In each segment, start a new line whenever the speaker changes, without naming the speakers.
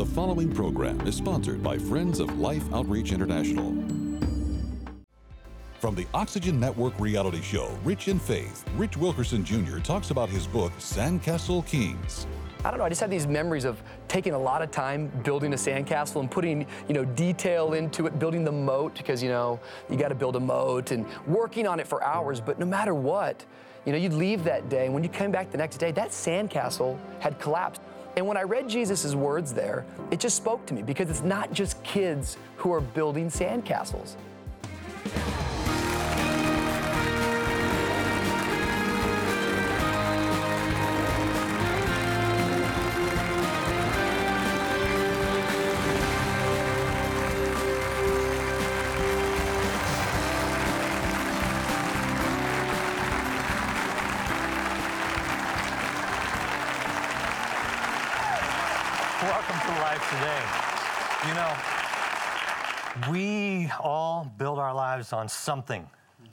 The following program is sponsored by Friends of Life Outreach International. From the Oxygen Network reality show, Rich in Faith, Rich Wilkerson Jr. talks about his book, Sandcastle Kings.
I don't know, I just have these memories of taking a lot of time building a sandcastle and putting, you know, detail into it, building the moat, because, you know, you got to build a moat and working on it for hours. But no matter what, you know, you'd leave that day, and when you came back the next day, that sandcastle had collapsed. And when I read Jesus' words there, it just spoke to me because it's not just kids who are building sandcastles.
Welcome to Life Today. You know, we all build our lives on something.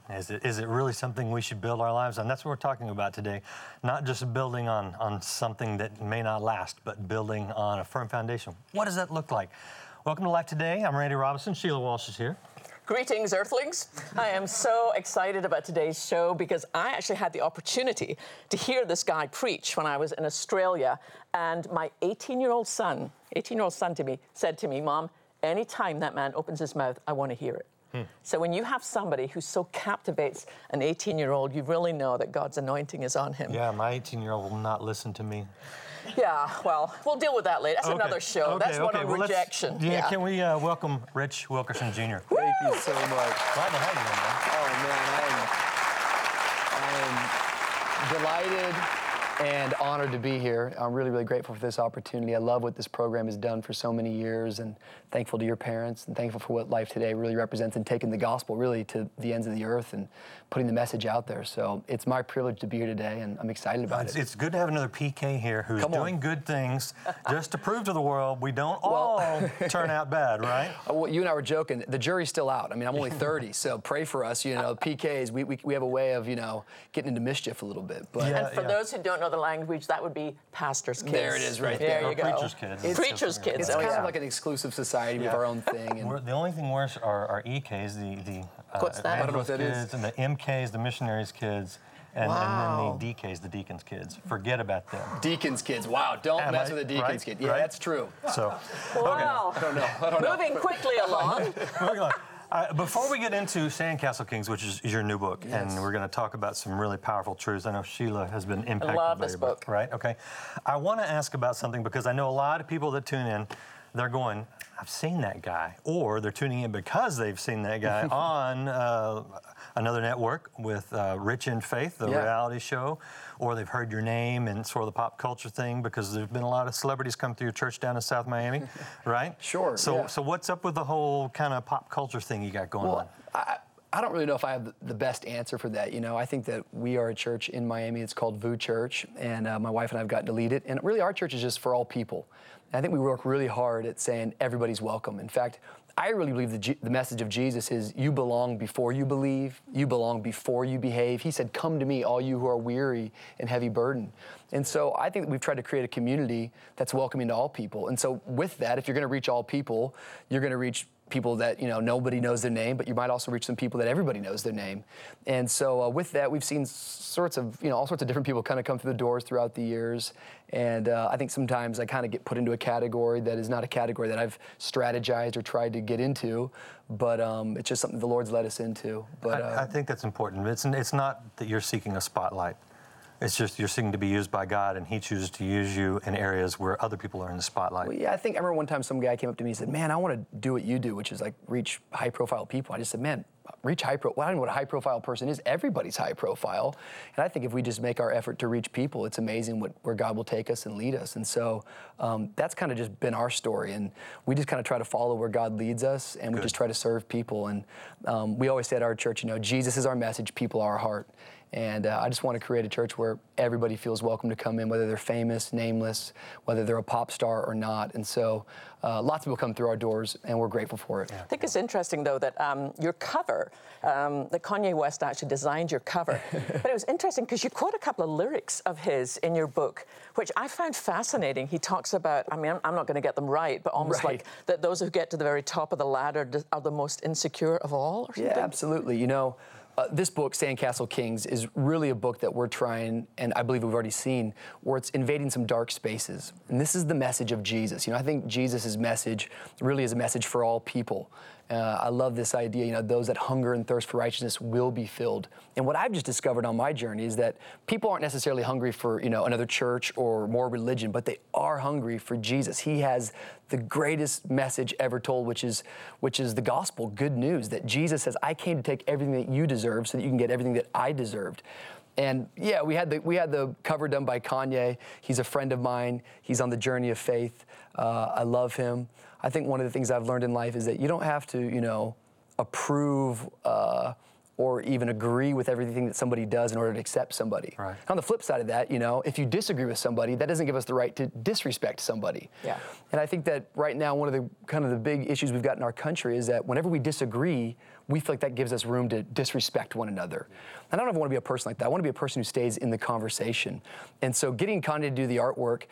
Is it, is it really something we should build our lives on? That's what we're talking about today. Not just building on, on something that may not last, but building on a firm foundation. What does that look like? Welcome to Life Today. I'm Randy Robison. Sheila Walsh is here.
Greetings, Earthlings. I am so excited about today's show because I actually had the opportunity to hear this guy preach when I was in Australia. And my 18 year old son, 18 year old son to me, said to me, Mom, anytime that man opens his mouth, I want to hear it. Hmm. So when you have somebody who so captivates an 18 year old, you really know that God's anointing is on him.
Yeah, my 18 year old will not listen to me.
Yeah, well, we'll deal with that later. That's
Okay,
another show.
okay,
That's one on
well,
rejection.
Yeah, can we uh, welcome Rich Wilkerson Jr.?
Thank you so much.
Glad to have you.
Oh man, I am, I am delighted and honored to be here. I'm really, really grateful for this opportunity. I love what this program has done for so many years, and thankful to your parents, and thankful for what Life Today really represents and taking the gospel really to the ends of the earth and putting the message out there. So it's my privilege to be here today, and I'm excited about
It's,
it.
it's good to have another PK here who's doing good things just to prove to the world we don't all turn out bad, right?
Uh, Well, you and I were joking. The jury's still out. I mean, I'm only 30, so pray for us. You know, PKs. We, we, we have a way of you know getting into mischief a little bit. But
Yeah.
And for those who don't know the language, that would be pastor's kids.
There it is, right
there.
there.
you go.
Preacher's kids. It's-
Preacher's kids.
it's
oh,
kind
yeah.
of like an exclusive society with
Yeah.
our own thing. And
We're, the only thing worse are our EKs, the the uh,
What's that? I
don't what that is.
kids, and the MKs, the missionaries kids, and,
Wow.
and then the DKs, the deacons kids. Forget about them.
deacons kids. Wow, don't
Am
mess
I-
with the deacons
right?
kid. Yeah,
Right?
that's true.
So,
Wow.
I don't know. I don't know.
Moving quickly along.
moving on. Uh, before we get into Sandcastle Kings, which is, is your new book, and we're going to talk about some really powerful truths. I know Sheila has been impacted
love
by
this
your
book.
right? Okay. I want to ask about something because I know a lot of people that tune in, they're going, I've seen that guy, or they're tuning in because they've seen that guy on uh, another network with uh, Rich in Faith, the
Yeah.
reality show, or they've heard your name and sort of the pop culture thing because there's been a lot of celebrities come through your church down in South Miami, right?
Sure,
So,
yeah.
so what's up with the whole kind of pop culture thing you got going on?
Well, I, I don't really know if I have the- the best answer for that. You know, I think that we are a church in Miami. It's called VOUS Church, and uh, my wife and I have gotten to lead it. And really, our church is just for all people. And I think we work really hard at saying everybody's welcome. In fact, I really believe the, G- the message of Jesus is you belong before you believe, you belong before you behave. He said, Come to me, all you who are weary and heavy burden. And so I think that we've tried to create a community that's welcoming to all people. And so, with that, if you're going to reach all people, you're going to reach people that you know nobody knows their name, but you might also reach some people that everybody knows their name. And so uh, with that, we've seen sorts of you know all sorts of different people kind of come through the doors throughout the years. And uh, I think sometimes I kind of get put into a category that is not a category that I've strategized or tried to get into, but um, it's just something the Lord's led us into. But
I, I
uh,
think that's important. It's, it's not that you're seeking a spotlight. It's just you're seeking to be used by God, and He chooses to use you in areas where other people are in the spotlight.
Well, yeah, I think I remember one time some guy came up to me and said, "Man, I want to do what you do, which is like reach high-profile people." I just said, "Man, reach high profile. Well, I don't know what a high-profile person is. Everybody's high-profile, and I think if we just make our effort to reach people, it's amazing what where God will take us and lead us. And so um, that's kind of just been our story, and we just kind of try to follow where God leads us, and we
Good.
just try to serve people. And um, we always say at our church, you know, Jesus is our message, people are our heart. And uh, I just want to create a church where everybody feels welcome to come in, whether they're famous, nameless, whether they're a pop star or not. And so uh, lots of people come through our doors, and we're grateful for it.
I think it's interesting, though, that um, your cover, um, that Kanye West actually designed your cover. but it was interesting because you quote a couple of lyrics of his in your book, which I found fascinating. He talks about, I mean, I'm, I'm not going to get them right, but almost
Right.
like that those who get to the very top of the ladder are the most insecure of all, or something?
Yeah, absolutely. You know, uh, this book, Sandcastle Kings, is really a book that we're trying, and I believe we've already seen, where it's invading some dark spaces. And this is the message of Jesus. You know, I think Jesus' message really is a message for all people. Uh, I love this idea, you know, those that hunger and thirst for righteousness will be filled. And what I've just discovered on my journey is that people aren't necessarily hungry for, you know, another church or more religion, but they are hungry for Jesus. He has the greatest message ever told, which is, which is the gospel, good news, that Jesus says, I came to take everything that you deserve so that you can get everything that I deserved. And yeah, we had the we had the cover done by Kanye. He's a friend of mine. He's on the journey of faith. Uh, I love him. I think one of the things I've learned in life is that you don't have to, you know, approve uh, or even agree with everything that somebody does in order to accept somebody.
Right.
On the flip side of that, you know, if you disagree with somebody, that doesn't give us the right to disrespect somebody.
Yeah.
And I think that right now, one of the kind of the big issues we've got in our country is that whenever we disagree, we feel like that gives us room to disrespect one another. And I don't ever want to be a person like that. I want to be a person who stays in the conversation. And so getting Kanye to do the artwork,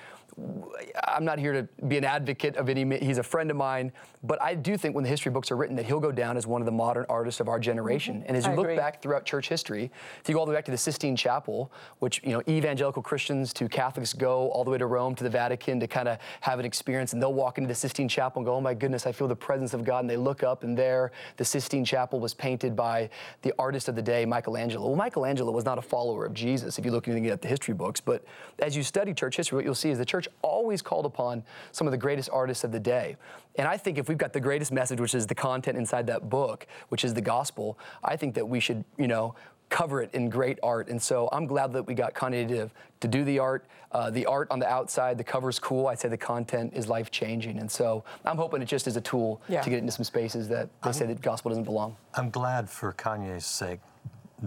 I'm not here to be an advocate of any, he's a friend of mine, but I do think when the history books are written that he'll go down as one of the modern artists of our generation. Mm-hmm. And as you
I
look
agree.
back throughout church history, if you go all the way back to the Sistine Chapel, which, you know, evangelical Christians to Catholics go all the way to Rome, to the Vatican to kind of have an experience, and they'll walk into the Sistine Chapel and go, oh my goodness, I feel the presence of God. And they look up, and there, the Sistine Chapel was painted by the artist of the day, Michelangelo. Well, Michelangelo was not a follower of Jesus, if you look at the history books, but as you study church history, what you'll see is the church always called upon some of the greatest artists of the day. And I think if we've got the greatest message, which is the content inside that book, which is the gospel, I think that we should, you know, cover it in great art. And so I'm glad that we got Kanye to, to do the art. Uh, the art on the outside, the cover's cool. I'd say the content is life changing. And so I'm hoping it just is a tool
Yeah.
to get into some spaces that they say that gospel doesn't belong.
I'm glad for Kanye's sake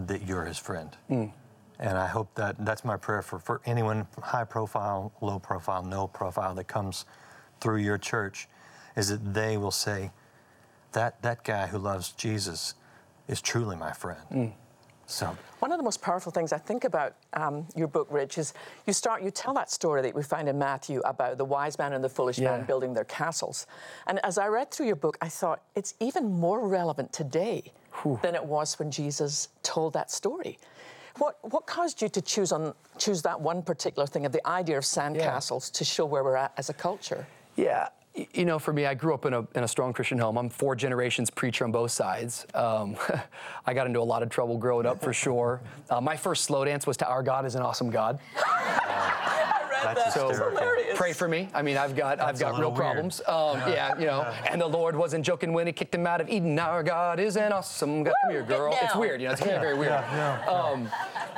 that you're his friend.
Mm.
And I hope that that's my prayer for, for anyone high profile, low profile, no profile that comes through your church is that they will say, that, that guy who loves Jesus is truly my friend.
Mm.
So
One of the most powerful things I think about um, your book, Rich, is you start, you tell that story that we find in Matthew about the wise man and the foolish
Yeah.
man building their castles. And as I read through your book, I thought it's even more relevant today than it was when Jesus told that story. What, what caused you to choose on choose that one particular thing of the idea of sandcastles to show where we're at as a culture?
Yeah. You know, for me, I grew up in a, in a strong Christian home. I'm four generations preacher on both sides. Um, I got into a lot of trouble growing up for sure. Uh, my first slow dance was to Our God is an Awesome God.
that's
So
hysterical.
pray for me. I mean, I've got I've got real
weird.
problems. Um, yeah. you know. And the Lord wasn't joking when He kicked him out of Eden. Our God is an awesome God. Come here, girl. It's weird. You know, it's very very weird. Um,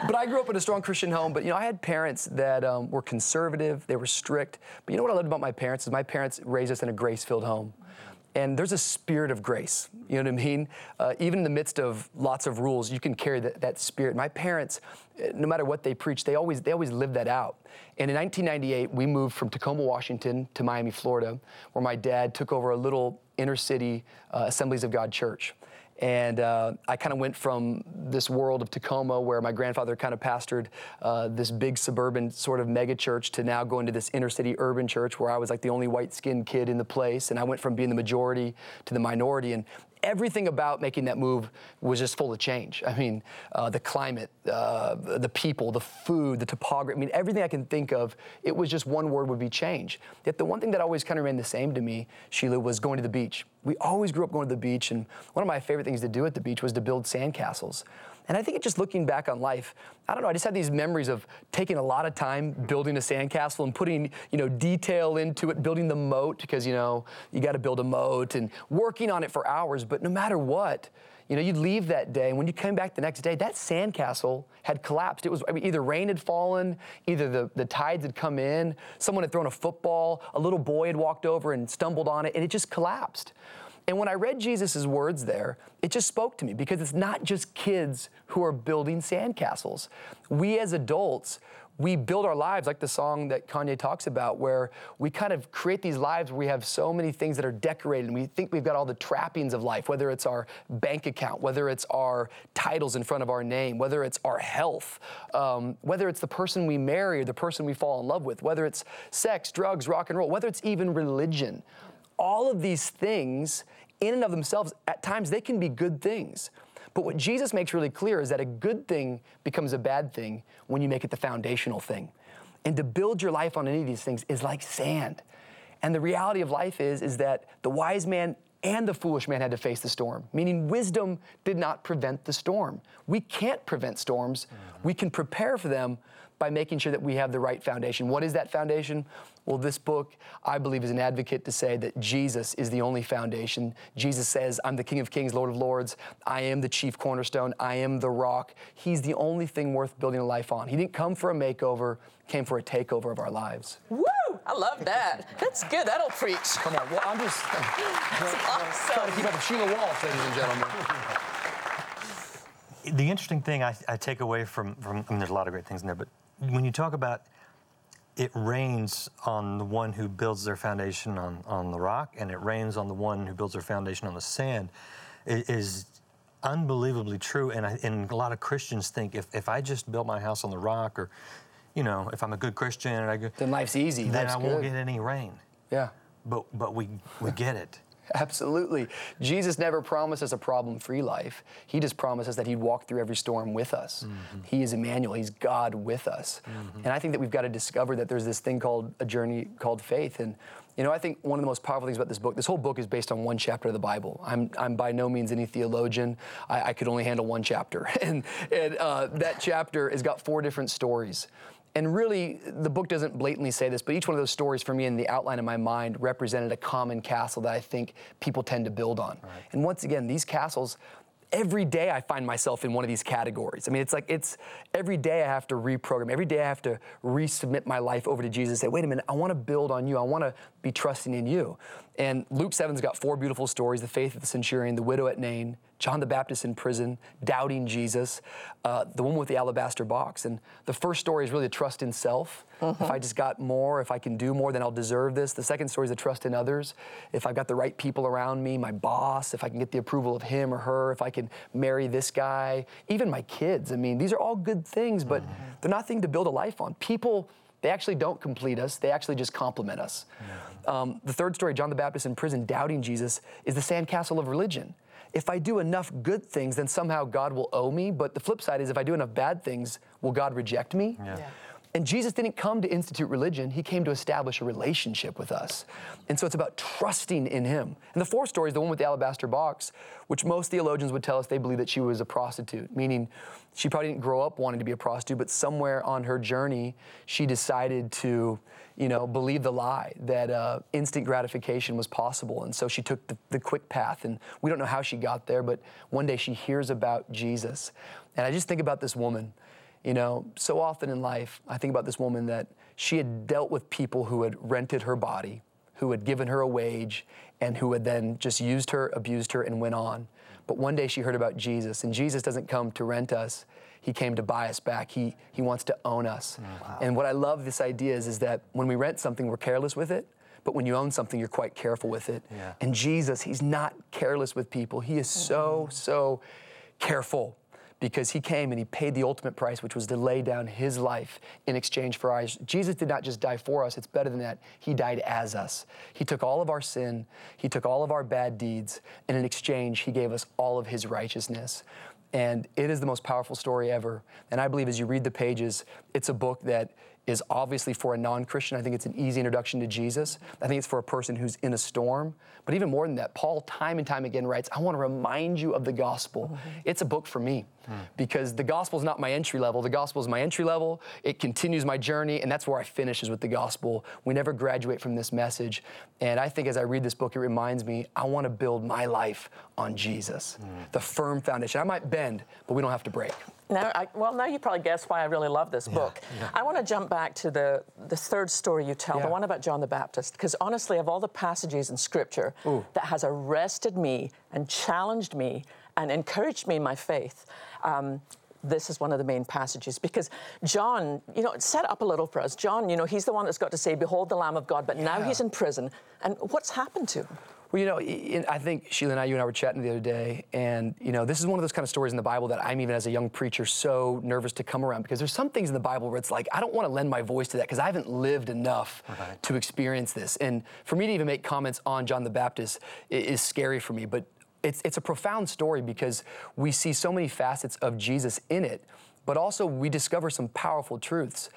but I grew up in a strong Christian home. But you know, I had parents that um, were conservative. They were strict. But you know what I loved about my parents is my parents raised us in a grace-filled home. And there's a spirit of grace. You know what I mean? Uh, even in the midst of lots of rules, you can carry that, that spirit. My parents, no matter what they preach, they always they always lived that out. And in 1998, we moved from Tacoma, Washington, to Miami, Florida, where my dad took over a little inner city uh, Assemblies of God church. And uh, I kind of went from this world of Tacoma, where my grandfather kind of pastored uh, this big suburban sort of mega church, to now going to this inner city urban church where I was like the only white skinned kid in the place. And I went from being the majority to the minority. And everything about making that move was just full of change. I mean, uh, the climate, uh, the people, the food, the topography. I mean, everything I can think of, it was just one word would be change. Yet the one thing that always kind of remained the same to me, Sheila, was going to the beach. We always grew up going to the beach, and one of my favorite things to do at the beach was to build sandcastles. And I think just looking back on life, I don't know, I just had these memories of taking a lot of time building a sandcastle and putting, you know, detail into it, building the moat, because, you know, you got to build a moat and working on it for hours. But no matter what, you know, you'd leave that day, and when you came back the next day, that sandcastle had collapsed. It was I mean, either rain had fallen, either the, the tides had come in, someone had thrown a football, a little boy had walked over and stumbled on it, and it just collapsed. And when I read Jesus' words there, it just spoke to me because it's not just kids who are building sandcastles. We as adults, we build our lives like the song that Kanye talks about, where we kind of create these lives where we have so many things that are decorated and we think we've got all the trappings of life, whether it's our bank account, whether it's our titles in front of our name, whether it's our health, um, whether it's the person we marry or the person we fall in love with, whether it's sex, drugs, rock and roll, whether it's even religion. All of these things, in and of themselves, at times they can be good things. But what Jesus makes really clear is that a good thing becomes a bad thing when you make it the foundational thing. And to build your life on any of these things is like sand. And the reality of life is, is that the wise man and the foolish man had to face the storm, meaning wisdom did not prevent the storm. We can't prevent storms. We can prepare for them by making sure that we have the right foundation. What is that foundation? Well, this book, I believe, is an advocate to say that Jesus is the only foundation. Jesus says, I'm the King of Kings, Lord of Lords. I am the chief cornerstone. I am the rock. He's the only thing worth building a life on. He didn't come for a makeover, came for a takeover of our lives.
Woo! I love that. That's good. That'll preach.
Come on, well, I'm just
That's
trying to keep
awesome.
up with Sheila Walsh, ladies and gentlemen.
The interesting thing I, I take away from, from, I mean, there's a lot of great things in there, but when you talk about it rains on the one who builds their foundation on, on the rock, and it rains on the one who builds their foundation on the sand, i- is unbelievably true. And, I, and a lot of Christians think if, if I just build my house on the rock, or, you know, if I'm a good Christian and I go,
Then life's easy.
then
life's
I won't
good.
get any rain.
Yeah.
But, but we, we get it.
Absolutely. Jesus never promised us a problem free life. He just promised us that He'd walk through every storm with us. He is Emmanuel, He's God with us. And I think that we've got to discover that there's this thing called a journey called faith. And, you know, I think one of the most powerful things about this book, this whole book is based on one chapter of the Bible. I'm, I'm by no means any theologian. I, I could only handle one chapter. And, and uh, that chapter has got four different stories. And really, the book doesn't blatantly say this, but each one of those stories for me in the outline of my mind represented a common castle that I think people tend to build on. And once again, these castles, every day I find myself in one of these categories. I mean, it's like it's every day I have to reprogram. Every day I have to resubmit my life over to Jesus and say, wait a minute, I want to build on you. I want to be trusting in you. And Luke 7's got four beautiful stories the faith of the centurion, the widow at Nain, John the Baptist in prison, doubting Jesus, uh, the woman with the alabaster box. And the first story is really the trust in self. If I just got more, if I can do more, then I'll deserve this. The second story is the trust in others. If I've got the right people around me, my boss, if I can get the approval of him or her, if I can marry this guy, even my kids. I mean, these are all good things, but they're nothing to build a life on. People, they actually don't complete us, they actually just complement us. Um, the third story, John the Baptist in prison, doubting Jesus, is the sandcastle of religion if I do enough good things, then somehow God will owe me. But the flip side is if I do enough bad things, will God reject me?
Yeah.
Yeah.
And Jesus didn't come to institute religion, he came to establish a relationship with us. And so it's about trusting in him. And the fourth story is the one with the alabaster box, which most theologians would tell us they believe that she was a prostitute, meaning she probably didn't grow up wanting to be a prostitute, but somewhere on her journey, she decided to, you know, believe the lie that uh, instant gratification was possible. And so she took the, the quick path. And we don't know how she got there, but one day she hears about Jesus. And I just think about this woman. You know, so often in life, I think about this woman that she had dealt with people who had rented her body, who had given her a wage, and who had then just used her, abused her, and went on. But one day she heard about Jesus, and Jesus doesn't come to rent us. He came to buy us back. He, he wants to own us. And what I love this idea is, is that when we rent something, we're careless with it. But when you own something, you're quite careful with it.
Yeah.
And Jesus, he's not careless with people. He is so, so careful because he came and he paid the ultimate price, which was to lay down his life in exchange for ours. Jesus did not just die for us, it's better than that. He died as us. He took all of our sin, he took all of our bad deeds, and in exchange, he gave us all of his righteousness. And it is the most powerful story ever. And I believe as you read the pages, it's a book that is obviously for a non Christian. I think it's an easy introduction to Jesus. I think it's for a person who's in a storm. But even more than that, Paul time and time again writes, I want to remind you of the gospel. Mm-hmm. It's a book for me hmm. because the gospel is not my entry level. The gospel is my entry level. It continues my journey, and that's where I finish is with the gospel. We never graduate from this message. And I think as I read this book, it reminds me I want to build my life on Jesus, hmm. the firm foundation. I might bend, but we don't have to break.
Now, I, well, now you probably guess why I really love this book. Yeah. I want to jump back to the, the third story you tell, yeah. the one about John the Baptist, because honestly, of all the passages in Scripture Ooh. that has arrested me and challenged me and encouraged me in my faith, um, this is one of the main passages because John, you know, set up a little for us. John, you know, he's the one that's got to say, Behold the Lamb of God, but yeah. now he's in prison. And what's happened to him?
Well, you know, I think Sheila and I, you and I were chatting the other day, and you know, this is one of those kind of stories in the Bible that I'm even as a young preacher so nervous to come around because there's some things in the Bible where it's like I don't want to lend my voice to that because I haven't lived enough right. to experience this. And for me to even make comments on John the Baptist is scary for me, but it's it's a profound story because we see so many facets of Jesus in it but also we discover some powerful truths.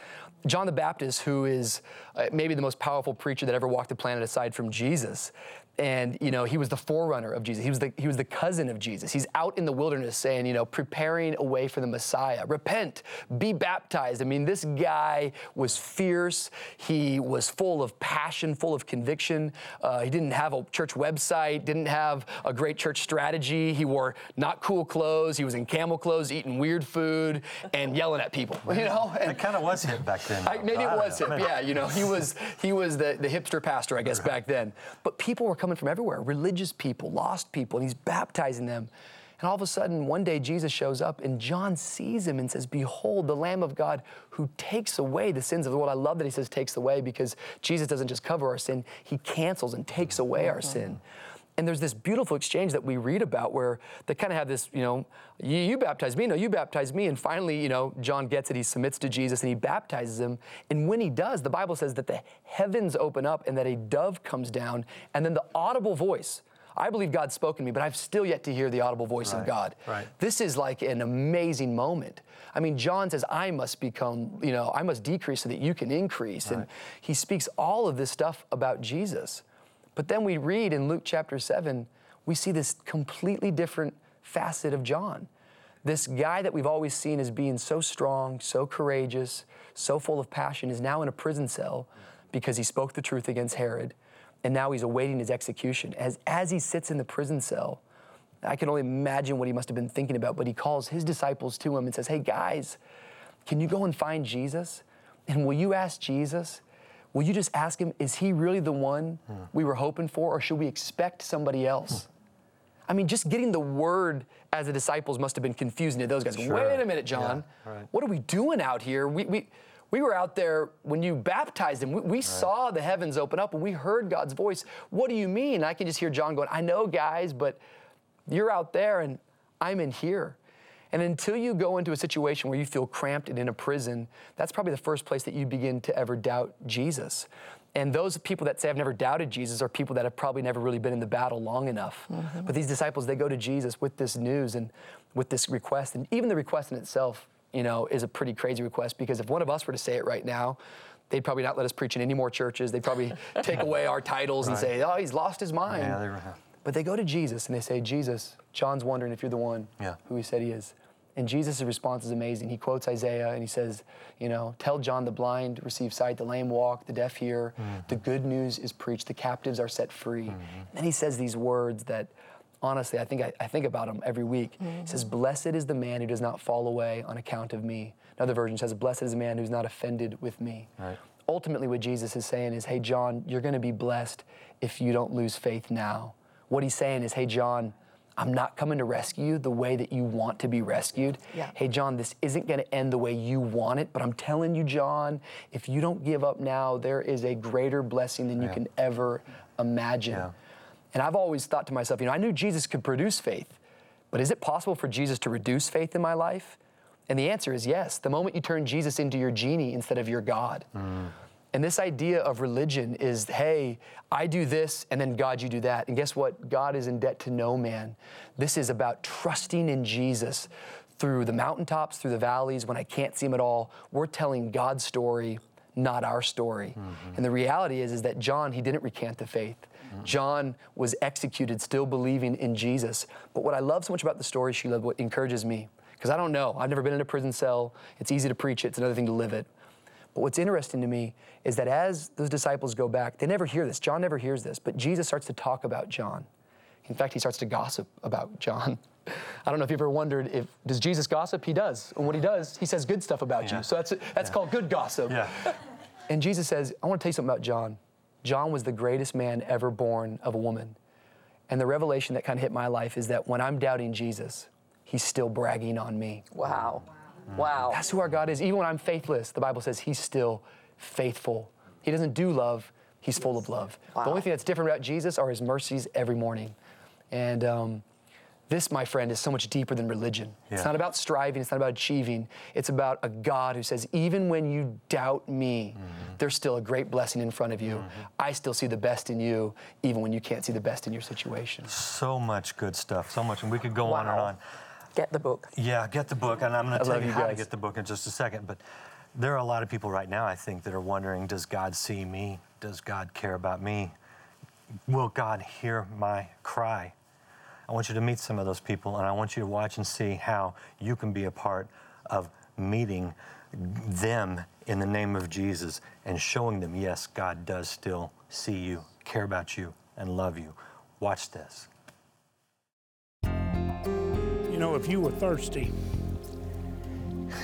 John the Baptist, who is uh, maybe the most powerful preacher that ever walked the planet aside from Jesus, and you know he was the forerunner of jesus. He was the he was the cousin of jesus. He's out in the wilderness saying you know preparing a way for the messiah. Repent be baptized. I mean this guy was fierce. He was full of passion full of conviction. Uh, he didn't have a church website didn't have a great church strategy. He wore not cool clothes. He was in camel clothes eating weird food and yelling at people you know
and it kind of was hip back then
I, maybe it was hip yeah you know he was he was the, the hipster pastor i guess back then but people were coming from everywhere religious people, lost people, and he's baptizing them. And all of a sudden, one day Jesus shows up and John sees him and says, Behold, the Lamb of God who takes away the sins of the world. I love that he says takes away because Jesus doesn't just cover our sin, he cancels and takes away our mm-hmm. sin. And there's this beautiful exchange that we read about where they kind of have this, you know, you, you, baptize me, no, you baptize me. And finally, you know, John gets it. He submits to Jesus and he baptizes him. And when he does, the Bible says that the heavens open up and that a dove comes down and then the audible voice. I believe God's spoken to me, but I've still yet to hear the audible voice
right,
of God.
Right.
This is like an amazing moment. I mean, John says, I must become, you know, I must decrease so that you can increase. Right. And he speaks all of this stuff about Jesus. But then we read in Luke chapter 7, we see this completely different facet of John. This guy that we've always seen as being so strong, so courageous, so full of passion is now in a prison cell because he spoke the truth against Herod. And now he's awaiting his execution. As, as he sits in the prison cell, I can only imagine what he must have been thinking about, but he calls his disciples to him and says, Hey, guys, can you go and find Jesus? And will you ask Jesus Will you just ask him, is he really the one hmm. we were hoping for, or should we expect somebody else? Hmm. I mean, just getting the word as the disciples must have been confusing to those guys. Sure. Wait a minute, John. Yeah, right. What are we doing out here? We, we, we were out there when you baptized him. We, we right. saw the heavens open up and we heard God's voice. What do you mean? I can just hear John going, I know, guys, but you're out there and I'm in here. And until you go into a situation where you feel cramped and in a prison, that's probably the first place that you begin to ever doubt Jesus. And those people that say, I've never doubted Jesus, are people that have probably never really been in the battle long enough. Mm-hmm. But these disciples, they go to Jesus with this news and with this request. And even the request in itself, you know, is a pretty crazy request because if one of us were to say it right now, they'd probably not let us preach in any more churches. They'd probably take away our titles right. and say, oh, he's lost his mind.
Yeah, they were.
But they go to Jesus and they say, Jesus, John's wondering if you're the one
yeah.
who he said he is. And Jesus' response is amazing. He quotes Isaiah and he says, you know, tell John the blind receive sight, the lame walk, the deaf hear, mm-hmm. the good news is preached, the captives are set free. Mm-hmm. And then he says these words that honestly, I think I, I think about them every week. Mm-hmm. He says, Blessed is the man who does not fall away on account of me. Another version says, Blessed is the man who's not offended with me.
Right.
Ultimately, what Jesus is saying is, Hey, John, you're going to be blessed if you don't lose faith now. What he's saying is, Hey, John, I'm not coming to rescue you the way that you want to be rescued.
Yeah.
Hey, John, this isn't going to end the way you want it, but I'm telling you, John, if you don't give up now, there is a greater blessing than you can ever imagine.
Yeah.
And I've always thought to myself, you know, I knew Jesus could produce faith, but is it possible for Jesus to reduce faith in my life? And the answer is yes. The moment you turn Jesus into your genie instead of your God. Mm. And this idea of religion is hey, I do this and then God, you do that. And guess what? God is in debt to no man. This is about trusting in Jesus through the mountaintops, through the valleys, when I can't see him at all. We're telling God's story, not our story. Mm-hmm. And the reality is, is that John, he didn't recant the faith. Mm-hmm. John was executed still believing in Jesus. But what I love so much about the story, Sheila, what encourages me, because I don't know, I've never been in a prison cell. It's easy to preach it, it's another thing to live it. But what's interesting to me is that as those disciples go back, they never hear this. John never hears this, but Jesus starts to talk about John. In fact, he starts to gossip about John. I don't know if you've ever wondered if does Jesus gossip? He does. And what he does, he says good stuff about
Yeah.
you. So that's that's
Yeah.
called good gossip.
Yeah.
And Jesus says, I want to tell you something about John. John was the greatest man ever born of a woman. And the revelation that kind of hit my life is that when I'm doubting Jesus, he's still bragging on me.
Wow. Wow.
That's who our God is. Even when I'm faithless, the Bible says he's still faithful. He doesn't do love, he's full of love. The only thing that's different about Jesus are his mercies every morning. And um, this, my friend, is so much deeper than religion. It's not about striving, it's not about achieving. It's about a God who says, even when you doubt me, there's still a great blessing in front of you. I still see the best in you, even when you can't see the best in your situation.
So much good stuff. So much. And we could go on and on.
Get the book.
Yeah, get the book, and I'm going to tell you
you
how to get the book in just a second. But there are a lot of people right now, I think, that are wondering: Does God see me? Does God care about me? Will God hear my cry? I want you to meet some of those people, and I want you to watch and see how you can be a part of meeting them in the name of Jesus and showing them, yes, God does still see you, care about you, and love you. Watch this.
You know, if you were thirsty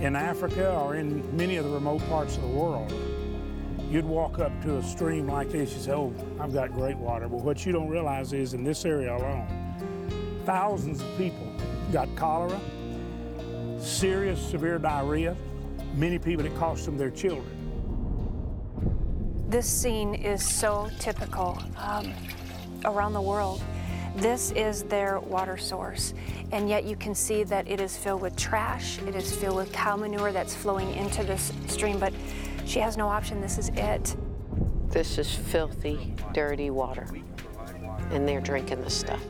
in Africa or in many of the remote parts of the world, you'd walk up to a stream like this. You say, Oh, I've got great water. But what you don't realize is in this area alone, thousands of people got cholera, serious, severe diarrhea. Many people, it cost them their children.
This scene is so typical um, around the world. This is their water source, and yet you can see that it is filled with trash. It is filled with cow manure that's flowing into this stream, but she has no option. This is it.
This is filthy, dirty water. And they're drinking this stuff.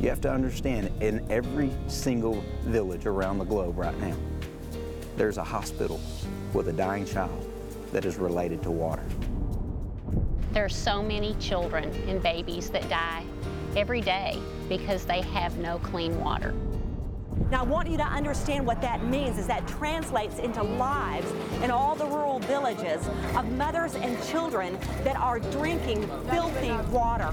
You have to understand, in every single village around the globe right now, there's a hospital with a dying child that is related to water.
There are so many children and babies that die every day because they have no clean water.
Now, I want you to understand what that means is that translates into lives in all the rural villages of mothers and children that are drinking filthy water.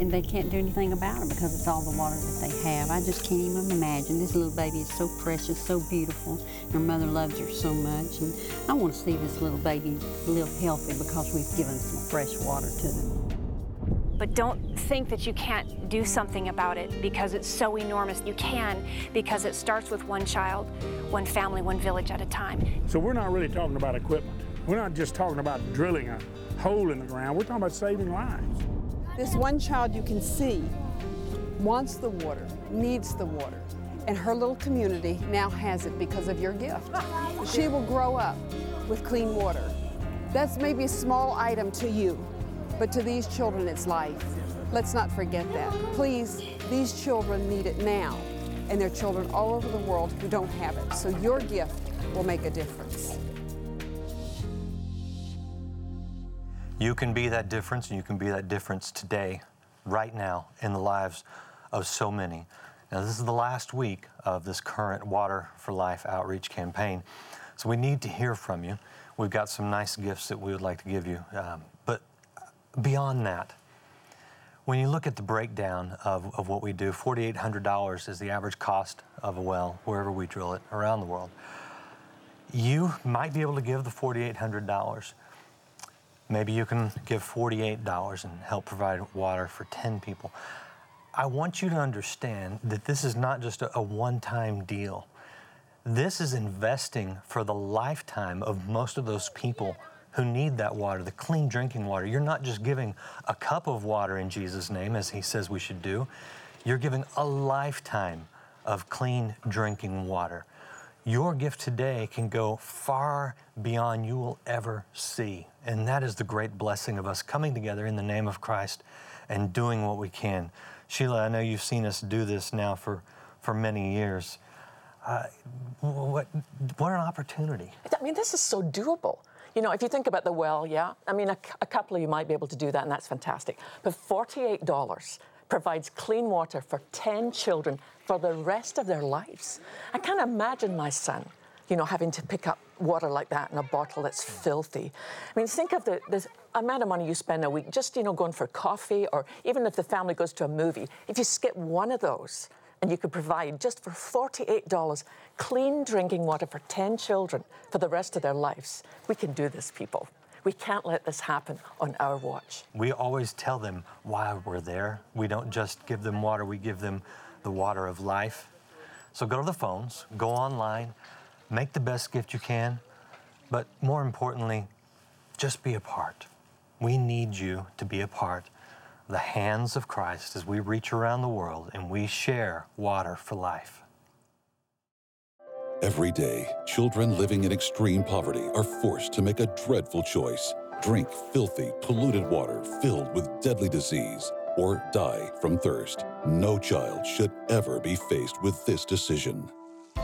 And they can't do anything about it because it's all the water that they have. I just can't even imagine. This little baby is so precious, so beautiful. Her mother loves her so much, and I want to see this little baby live healthy because we've given some fresh water to them.
But don't think that you can't do something about it because it's so enormous. You can because it starts with one child, one family, one village at a time.
So we're not really talking about equipment. We're not just talking about drilling a hole in the ground. We're talking about saving lives.
This one child you can see wants the water, needs the water, and her little community now has it because of your gift. She will grow up with clean water. That's maybe a small item to you, but to these children, it's life. Let's not forget that. Please, these children need it now, and there are children all over the world who don't have it. So your gift will make a difference.
You can be that difference, and you can be that difference today, right now, in the lives of so many. Now, this is the last week of this current Water for Life outreach campaign, so we need to hear from you. We've got some nice gifts that we would like to give you. Um, but beyond that, when you look at the breakdown of, of what we do, $4,800 is the average cost of a well wherever we drill it around the world. You might be able to give the $4,800. Maybe you can give $48 and help provide water for 10 people. I want you to understand that this is not just a, one time deal. This is investing for the lifetime of most of those people who need that water, the clean drinking water. You're not just giving a cup of water in Jesus' name, as He says we should do, you're giving a lifetime of clean drinking water. Your gift today can go far beyond you will ever see. And that is the great blessing of us coming together in the name of Christ and doing what we can. Sheila, I know you've seen us do this now for, for many years. Uh, what, what an opportunity.
I mean, this is so doable. You know, if you think about the well, yeah, I mean, a, a couple of you might be able to do that, and that's fantastic. But $48 provides clean water for 10 children for the rest of their lives. I can't imagine my son you know, having to pick up water like that in a bottle that's filthy. I mean, think of the, the amount of money you spend a week just, you know, going for coffee or even if the family goes to a movie. If you skip one of those, and you could provide just for $48 clean drinking water for 10 children for the rest of their lives. We can do this, people. We can't let this happen on our watch.
We always tell them why we're there. We don't just give them water, we give them the water of life. So go to the phones, go online, make the best gift you can, but more importantly, just be a part. We need you to be a part the hands of Christ as we reach around the world and we share water for life.
Every day, children living in extreme poverty are forced to make a dreadful choice drink filthy, polluted water filled with deadly disease, or die from thirst. No child should ever be faced with this decision.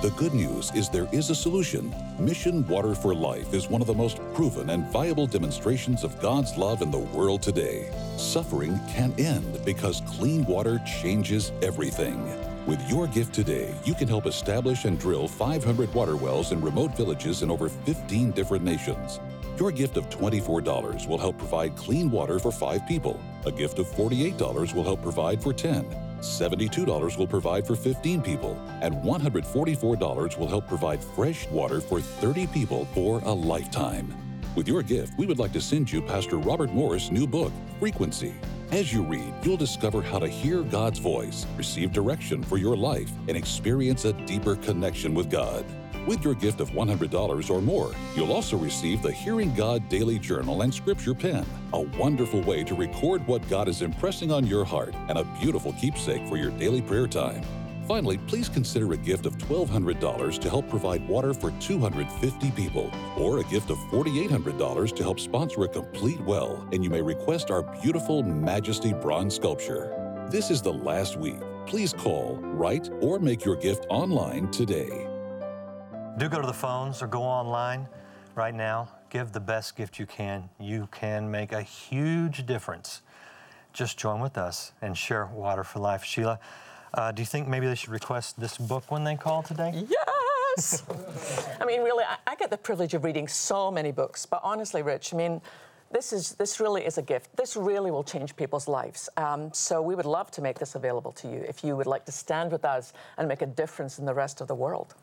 The good news is there is a solution. Mission Water for Life is one of the most proven and viable demonstrations of God's love in the world today. Suffering can end because clean water changes everything. With your gift today, you can help establish and drill 500 water wells in remote villages in over 15 different nations. Your gift of $24 will help provide clean water for five people. A gift of $48 will help provide for 10. $72 will provide for 15 people, and $144 will help provide fresh water for 30 people for a lifetime. With your gift, we would like to send you Pastor Robert Morris' new book, Frequency. As you read, you'll discover how to hear God's voice, receive direction for your life, and experience a deeper connection with God. With your gift of $100 or more, you'll also receive the Hearing God Daily Journal and Scripture Pen, a wonderful way to record what God is impressing on your heart and a beautiful keepsake for your daily prayer time. Finally, please consider a gift of $1,200 to help provide water for 250 people, or a gift of $4,800 to help sponsor a complete well, and you may request our beautiful Majesty bronze sculpture. This is the last week. Please call, write, or make your gift online today.
Do go to the phones or go online right now. Give the best gift you can. You can make a huge difference. Just join with us and share Water for Life. Sheila, uh, do you think maybe they should request this book when they call today?
Yes! I mean, really, I, I get the privilege of reading so many books, but honestly, Rich, I mean, this is this really is a gift. This really will change people's lives. Um, so we would love to make this available to you if you would like to stand with us and make a difference in the rest of the world.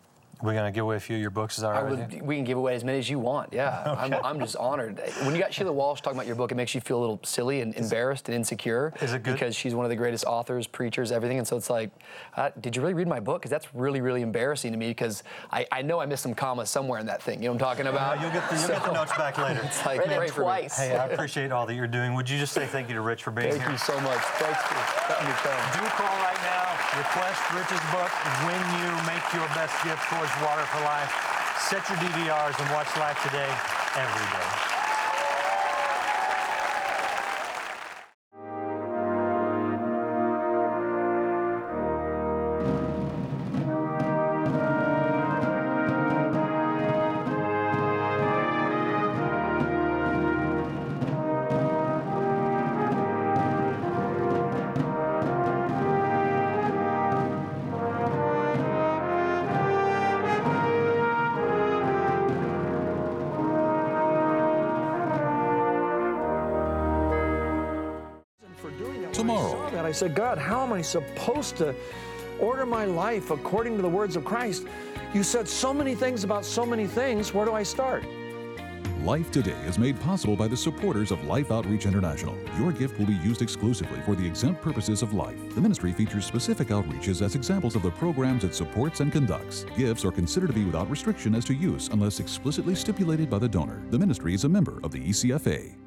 We're going to give away a few of your books. Is that all
I
right?
would, we can give away as many as you want. Yeah, I'm, I'm just honored. When you got Sheila Walsh talking about your book, it makes you feel a little silly and embarrassed and insecure.
Is it good?
Because she's one of the greatest authors, preachers, everything. And so it's like, uh, did you really read my book? Because that's really, really embarrassing to me. Because I, I know I missed some commas somewhere in that thing. You know what I'm talking about?
Uh, you'll get the, you'll get the notes back later.
It's like
Read it
pray for me.
twice.
Hey, I appreciate all that you're doing. Would you just say thank you to Rich for being
Thank
here?
Thank you so much. Thanks for letting me come.
Do call right now. Request Rich's book when you make your best gift towards Water for Life. Set your DVRs and watch Life Today every day.
Said, God, how am I supposed to order my life according to the words of Christ? You said so many things about so many things. Where do I start?
Life Today is made possible by the supporters of Life Outreach International. Your gift will be used exclusively for the exempt purposes of life. The ministry features specific outreaches as examples of the programs it supports and conducts. Gifts are considered to be without restriction as to use unless explicitly stipulated by the donor. The ministry is a member of the ECFA.